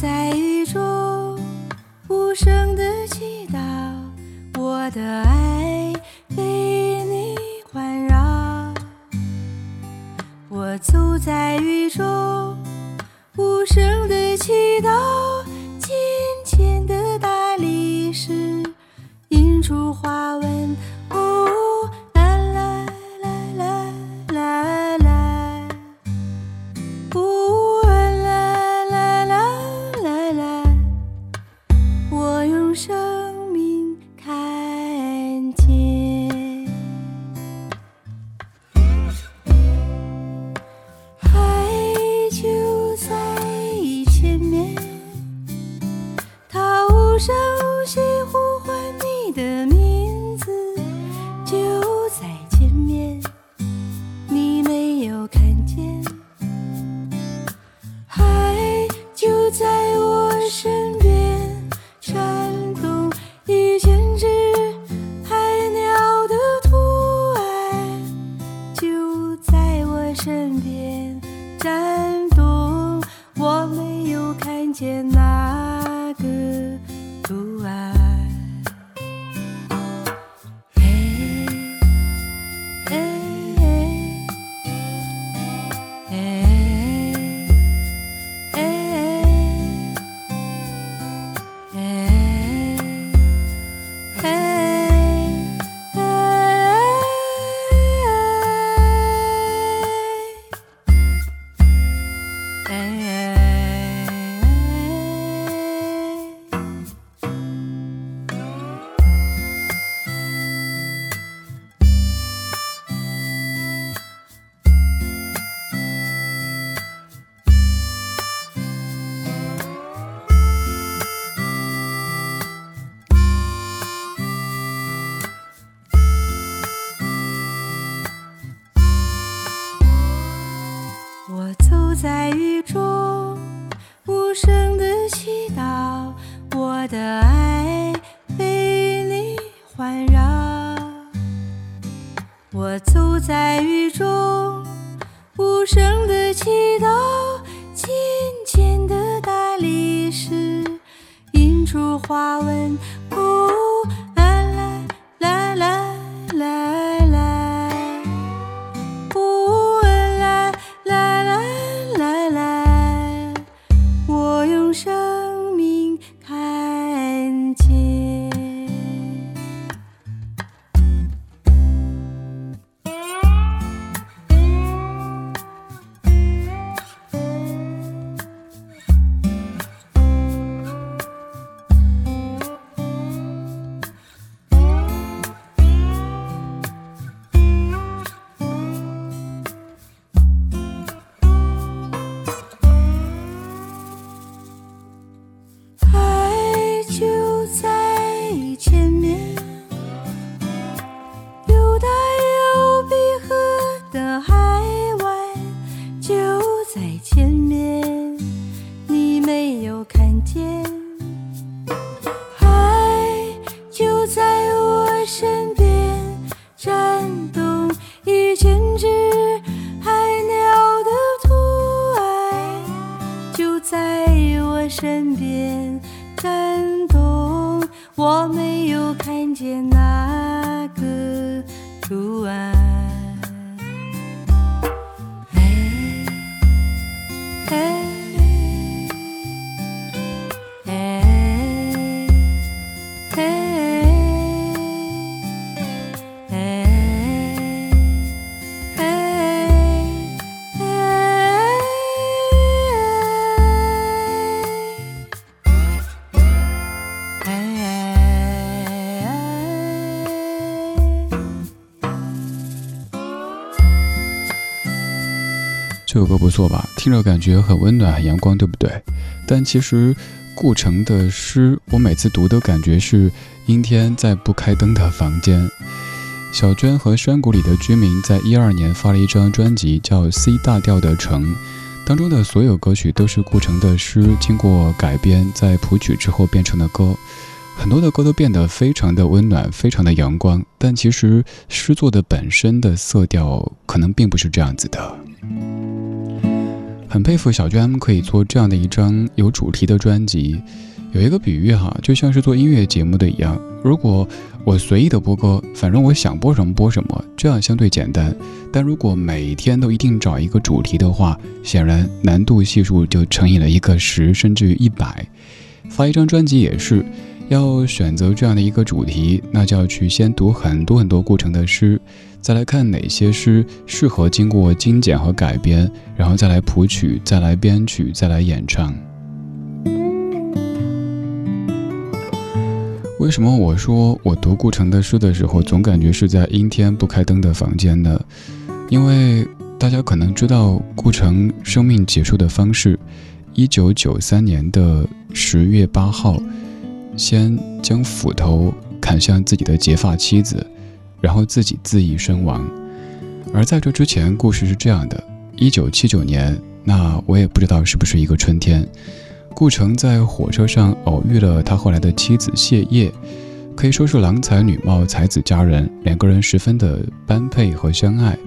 在雨中无声的祈祷，我的爱被你环绕。我走在雨中无声的祈祷，轻轻的大理石映出花纹。我的爱被你环绕我走在雨中无声的祈祷今天的大理石印出花纹这首歌不错吧？听着感觉很温暖、很阳光，对不对？但其实顾城的诗，我每次读都感觉是阴天在不开灯的房间。小娟和山谷里的居民在一二年发了一张专辑，叫《C 大调的城》，当中的所有歌曲都是顾城的诗经过改编，在谱曲之后变成的歌。很多的歌都变得非常的温暖，非常的阳光，但其实诗作的本身的色调可能并不是这样子的。很佩服小娟可以做这样的一张有主题的专辑。有一个比喻哈，就像是做音乐节目的一样，如果我随意的播歌，反正我想播什么播什么，这样相对简单。但如果每天都一定找一个主题的话，显然难度系数就乘以了一个十，甚至于一百。发一张专辑也是。要选择这样的一个主题，那就要去先读很多很多过程的诗，再来看哪些诗适合经过精简和改编，然后再来谱曲，再来编曲，再来演唱。为什么我说我读顾城的诗的时候，总感觉是在阴天不开灯的房间呢？因为大家可能知道顾城生命结束的方式，一九九三年的十月八号。先将斧头砍向自己的结发妻子，然后自己自缢身亡。而在这之前，故事是这样的：一九七九年，那我也不知道是不是一个春天，顾城在火车上偶遇了他后来的妻子谢烨，可以说是郎才女貌，才子佳人，两个人十分的般配和相爱。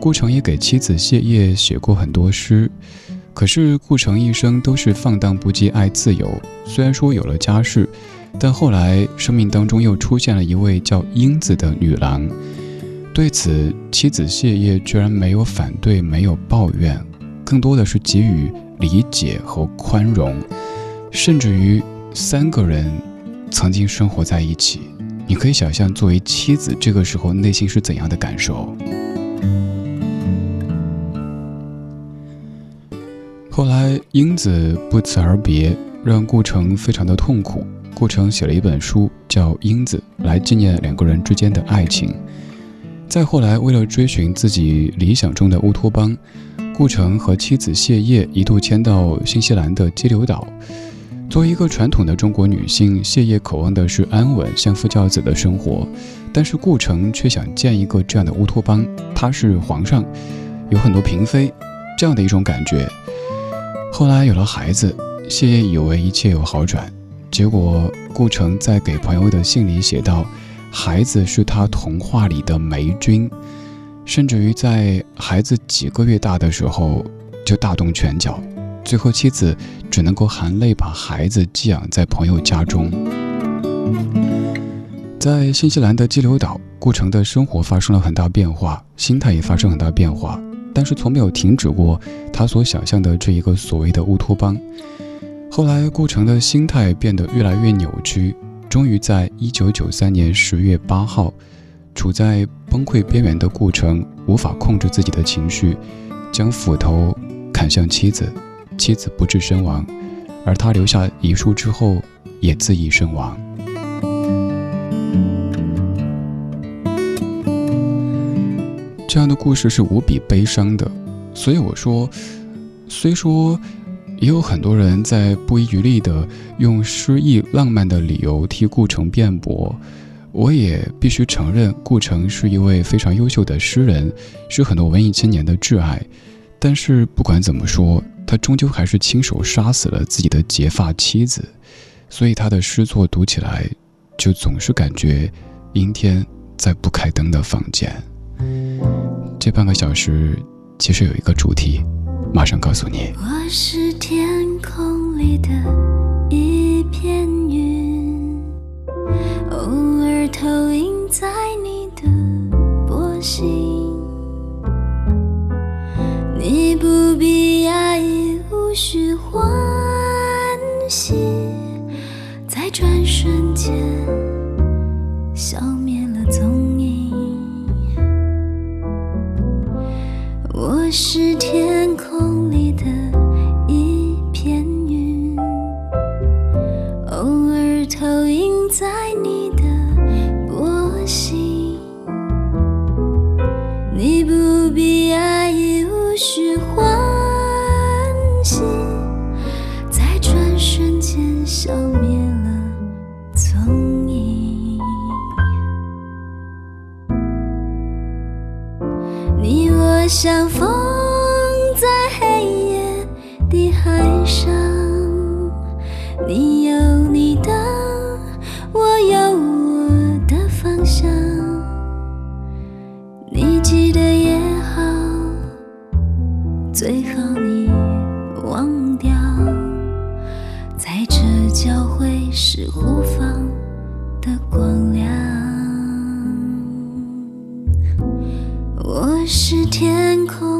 顾城也给妻子谢烨写过很多诗。可是顾城一生都是放荡不羁，爱自由。虽然说有了家室，但后来生命当中又出现了一位叫英子的女郎。对此，妻子谢烨居然没有反对，没有抱怨，更多的是给予理解和宽容。甚至于三个人曾经生活在一起，你可以想象，作为妻子，这个时候内心是怎样的感受？后来，英子不辞而别，让顾城非常的痛苦。顾城写了一本书，叫《英子》，来纪念两个人之间的爱情。再后来，为了追寻自己理想中的乌托邦，顾城和妻子谢烨一度迁到新西兰的激流岛。作为一个传统的中国女性，谢烨渴望的是安稳、相夫教子的生活，但是顾城却想建一个这样的乌托邦。他是皇上，有很多嫔妃，这样的一种感觉。后来有了孩子，谢烨以为一切有好转，结果顾城在给朋友的信里写道：“孩子是他童话里的霉菌，甚至于在孩子几个月大的时候就大动拳脚，最后妻子只能够含泪把孩子寄养在朋友家中。”在新西兰的激流岛，顾城的生活发生了很大变化，心态也发生很大变化。但是从没有停止过他所想象的这一个所谓的乌托邦。后来，顾城的心态变得越来越扭曲，终于在一九九三年十月八号，处在崩溃边缘的顾城无法控制自己的情绪，将斧头砍向妻子，妻子不治身亡，而他留下遗书之后也自缢身亡。这样的故事是无比悲伤的，所以我说，虽说也有很多人在不遗余力的用诗意浪漫的理由替顾城辩驳，我也必须承认，顾城是一位非常优秀的诗人，是很多文艺青年的挚爱。但是不管怎么说，他终究还是亲手杀死了自己的结发妻子，所以他的诗作读起来，就总是感觉阴天在不开灯的房间。这半个小时其实有一个主题，马上告诉你。我是天空里的一片云，偶尔投影在你的波心。你不必压抑，无需欢喜，在转瞬间时是天空。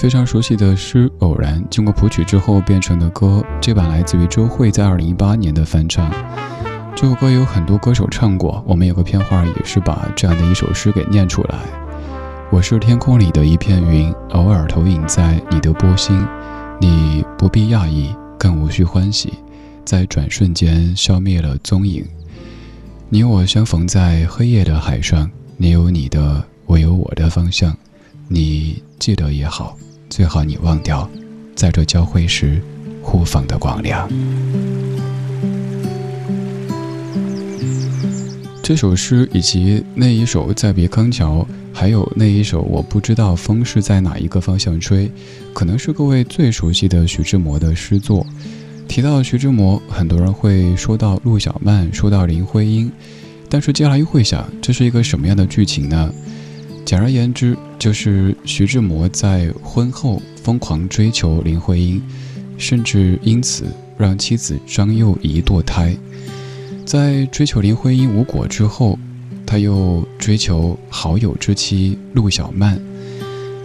非常熟悉的诗《偶然》，经过谱曲之后变成的歌，这版来自于周蕙在二零一八年的翻唱。这首歌有很多歌手唱过，我们有个片花也是把这样的一首诗给念出来。我是天空里的一片云，偶尔投影在你的波心，你不必讶异，更无需欢喜，在转瞬间消灭了踪影。你我相逢在黑夜的海上，你有你的，我有我的方向。你记得也好，最好你忘掉，在这交汇时互放的光亮。这首诗以及那一首《再别康桥》，还有那一首我不知道风是在哪一个方向吹，可能是各位最熟悉的徐志摩的诗作。提到徐志摩，很多人会说到陆小曼，说到林徽因，但是接下来又会想，这是一个什么样的剧情呢？简而言之，就是徐志摩在婚后疯狂追求林徽因，甚至因此让妻子张幼仪堕胎。在追求林徽因无果之后，他又追求好友之妻陆小曼，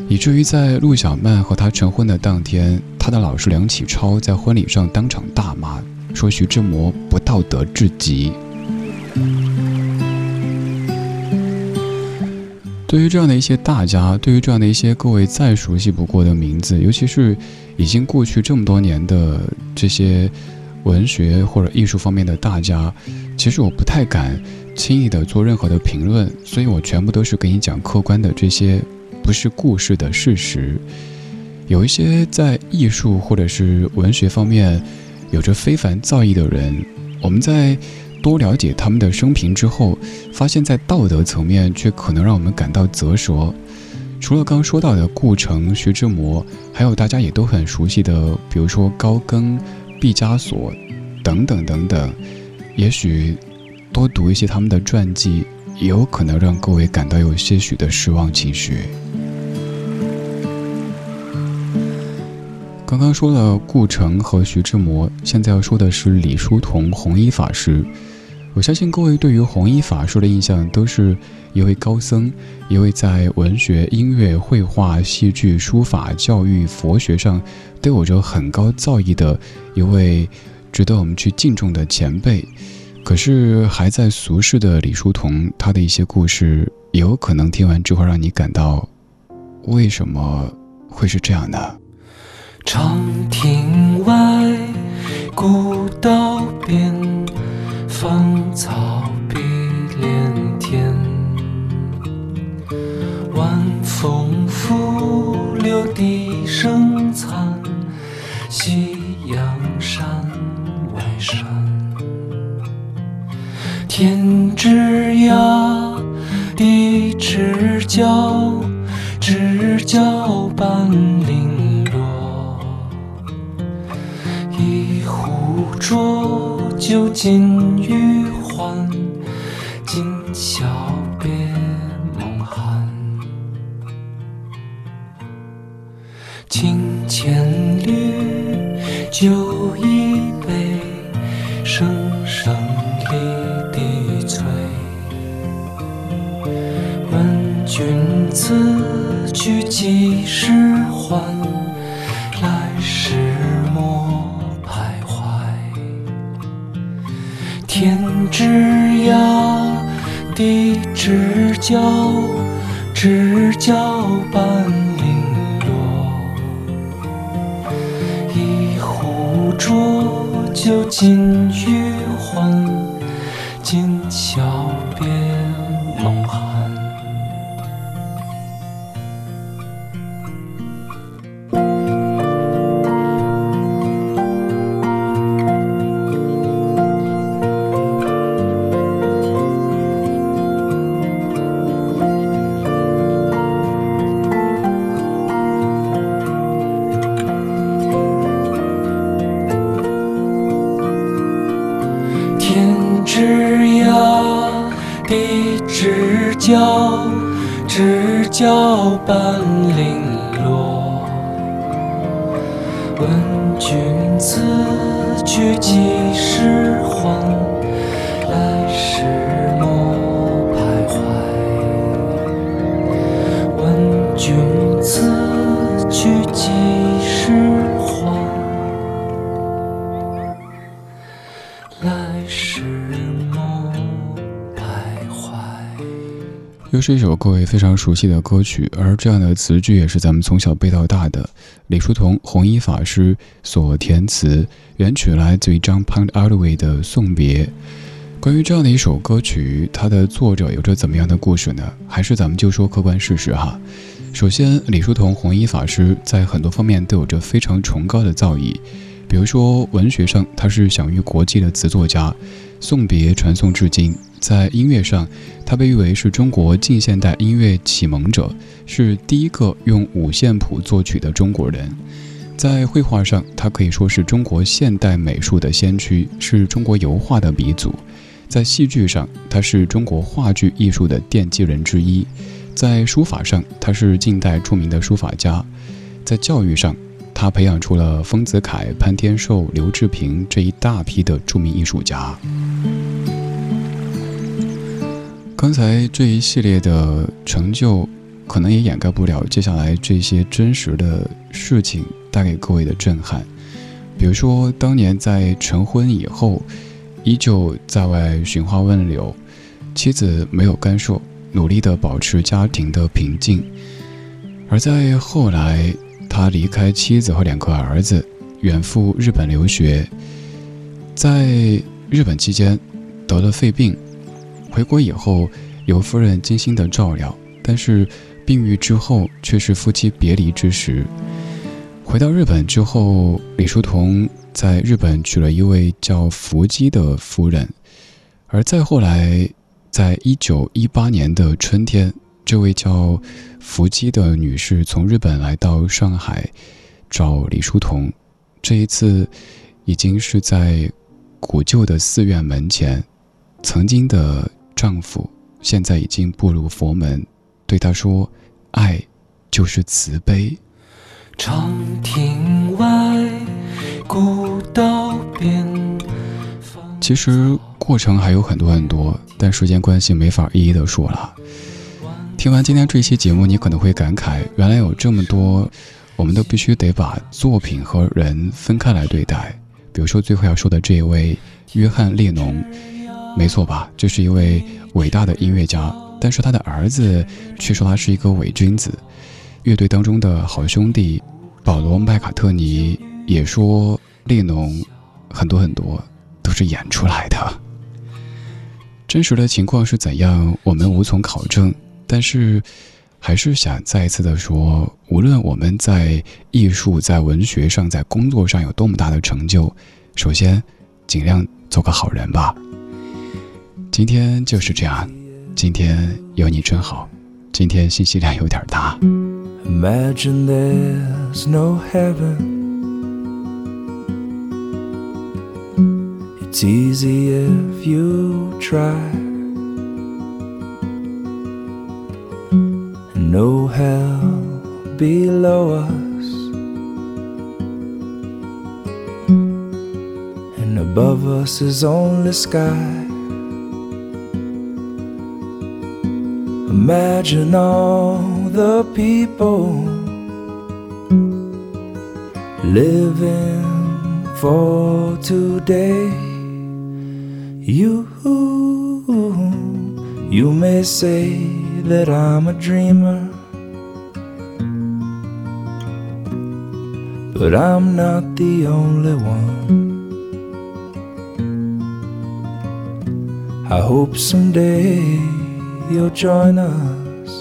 以至于在陆小曼和他成婚的当天，他的老师梁启超在婚礼上当场大骂，说徐志摩不道德至极。对于这样的一些大家，对于这样的一些各位再熟悉不过的名字，尤其是已经过去这么多年的这些文学或者艺术方面的大家，其实我不太敢轻易的做任何的评论，所以我全部都是给你讲客观的这些不是故事的事实。有一些在艺术或者是文学方面有着非凡造诣的人，我们在。多了解他们的生平之后，发现，在道德层面却可能让我们感到啧舌。除了刚说到的顾城、徐志摩，还有大家也都很熟悉的，比如说高更、毕加索等等等等。也许多读一些他们的传记，也有可能让各位感到有些许的失望情绪。刚刚说了顾城和徐志摩，现在要说的是李叔同弘一法师。我相信各位对于弘一法师的印象都是一位高僧，一位在文学、音乐、绘画、戏剧、书法、教育、佛学上都有着很高造诣的一位值得我们去敬重的前辈。可是还在俗世的李叔同，他的一些故事，有可能听完之后让你感到，为什么会是这样呢？长亭外，古道边。芳草碧连天，晚风拂柳笛声残，夕阳山外山。天之涯，地之角，知交半零落。一壶浊酒尽余欢，今宵别梦寒。清千缕，酒角，知交半此去几时还？来时莫徘徊。又是一首各位非常熟悉的歌曲，而这样的词句也是咱们从小背到大的。李叔同弘一法师所填词，原曲来自于张 p o u n d a r d w a y 的《送别》。关于这样的一首歌曲，它的作者有着怎么样的故事呢？还是咱们就说客观事实哈。首先，李叔同弘一法师在很多方面都有着非常崇高的造诣，比如说文学上，他是享誉国际的词作家，《送别》传颂至今。在音乐上，他被誉为是中国近现代音乐启蒙者，是第一个用五线谱作曲的中国人。在绘画上，他可以说是中国现代美术的先驱，是中国油画的鼻祖。在戏剧上，他是中国话剧艺术的奠基人之一。在书法上，他是近代著名的书法家。在教育上，他培养出了丰子恺、潘天寿、刘志平这一大批的著名艺术家。刚才这一系列的成就，可能也掩盖不了接下来这些真实的事情带给各位的震撼。比如说，当年在成婚以后，依旧在外寻花问柳，妻子没有干涉，努力的保持家庭的平静。而在后来，他离开妻子和两个儿子，远赴日本留学，在日本期间得了肺病。回国以后，由夫人精心的照料，但是病愈之后却是夫妻别离之时。回到日本之后，李叔同在日本娶了一位叫福基的夫人，而再后来，在一九一八年的春天，这位叫福基的女士从日本来到上海找李叔同，这一次已经是在古旧的寺院门前，曾经的。丈夫现在已经步入佛门，对他说：“爱就是慈悲。”长亭外，古道边。其实过程还有很多很多，但时间关系没法一一的说了。听完今天这期节目，你可能会感慨，原来有这么多，我们都必须得把作品和人分开来对待。比如说最后要说的这一位约翰列侬，没错吧？这是一位伟大的音乐家，但是他的儿子却说他是一个伪君子。乐队当中的好兄弟保罗·麦卡特尼也说列侬很多很多都是演出来的。真实的情况是怎样，我们无从考证。但是，还是想再一次的说，无论我们在艺术、在文学上、在工作上有多么大的成就，首先尽量做个好人吧。今天就是这样，今天有你真好，今天信息量有点大。Imagine there's no heaven. It's easy if you try. no hell below us, and above us is only sky. Imagine all the people living for today. You, you may say that I'm a dreamer. But I'm not the only one. I hope someday you'll join us.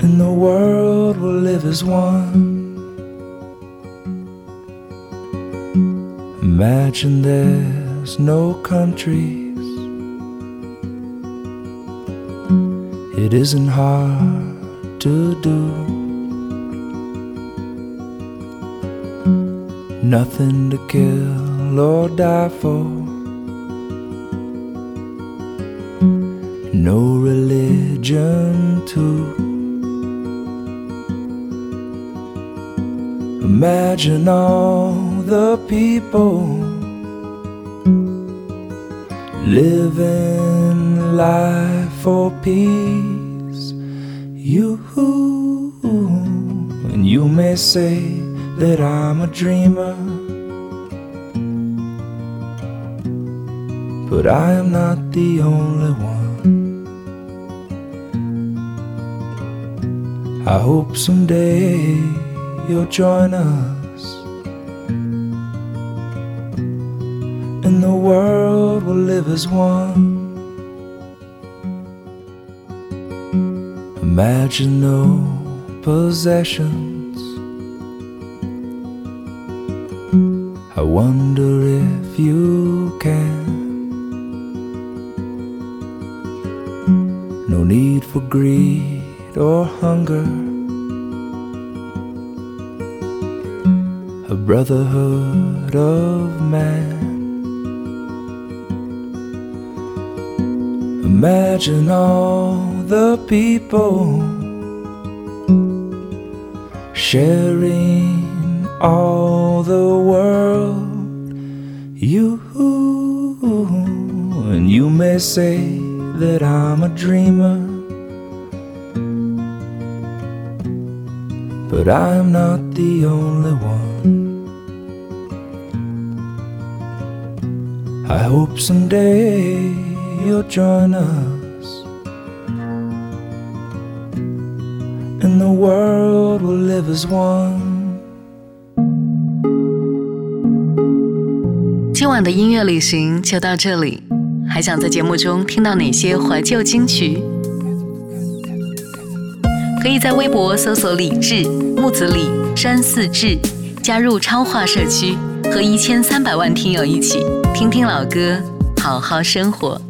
And the world will live as one. Imagine there's no countries. It isn't hard to do. Nothing to kill or die for. No religion, too. Imagine all the people living life for peace. You and you may say that I'm a dreamer, but I am not the only one. I hope someday you'll join us. The world will live as one. Imagine no possessions. I wonder if you can. No need for greed or hunger. A brotherhood of man. Imagine all the people sharing all the world. You and you may say that I'm a dreamer, but I'm not the only one. I hope someday you'll join us, and the world will live as one. 今晚的音乐旅行就到这里，还想在节目中听到哪些怀旧金曲？可以在微博搜索“李志木子李山寺志”，加入超话社区，和一千三百万听友一起听听老歌，好好生活。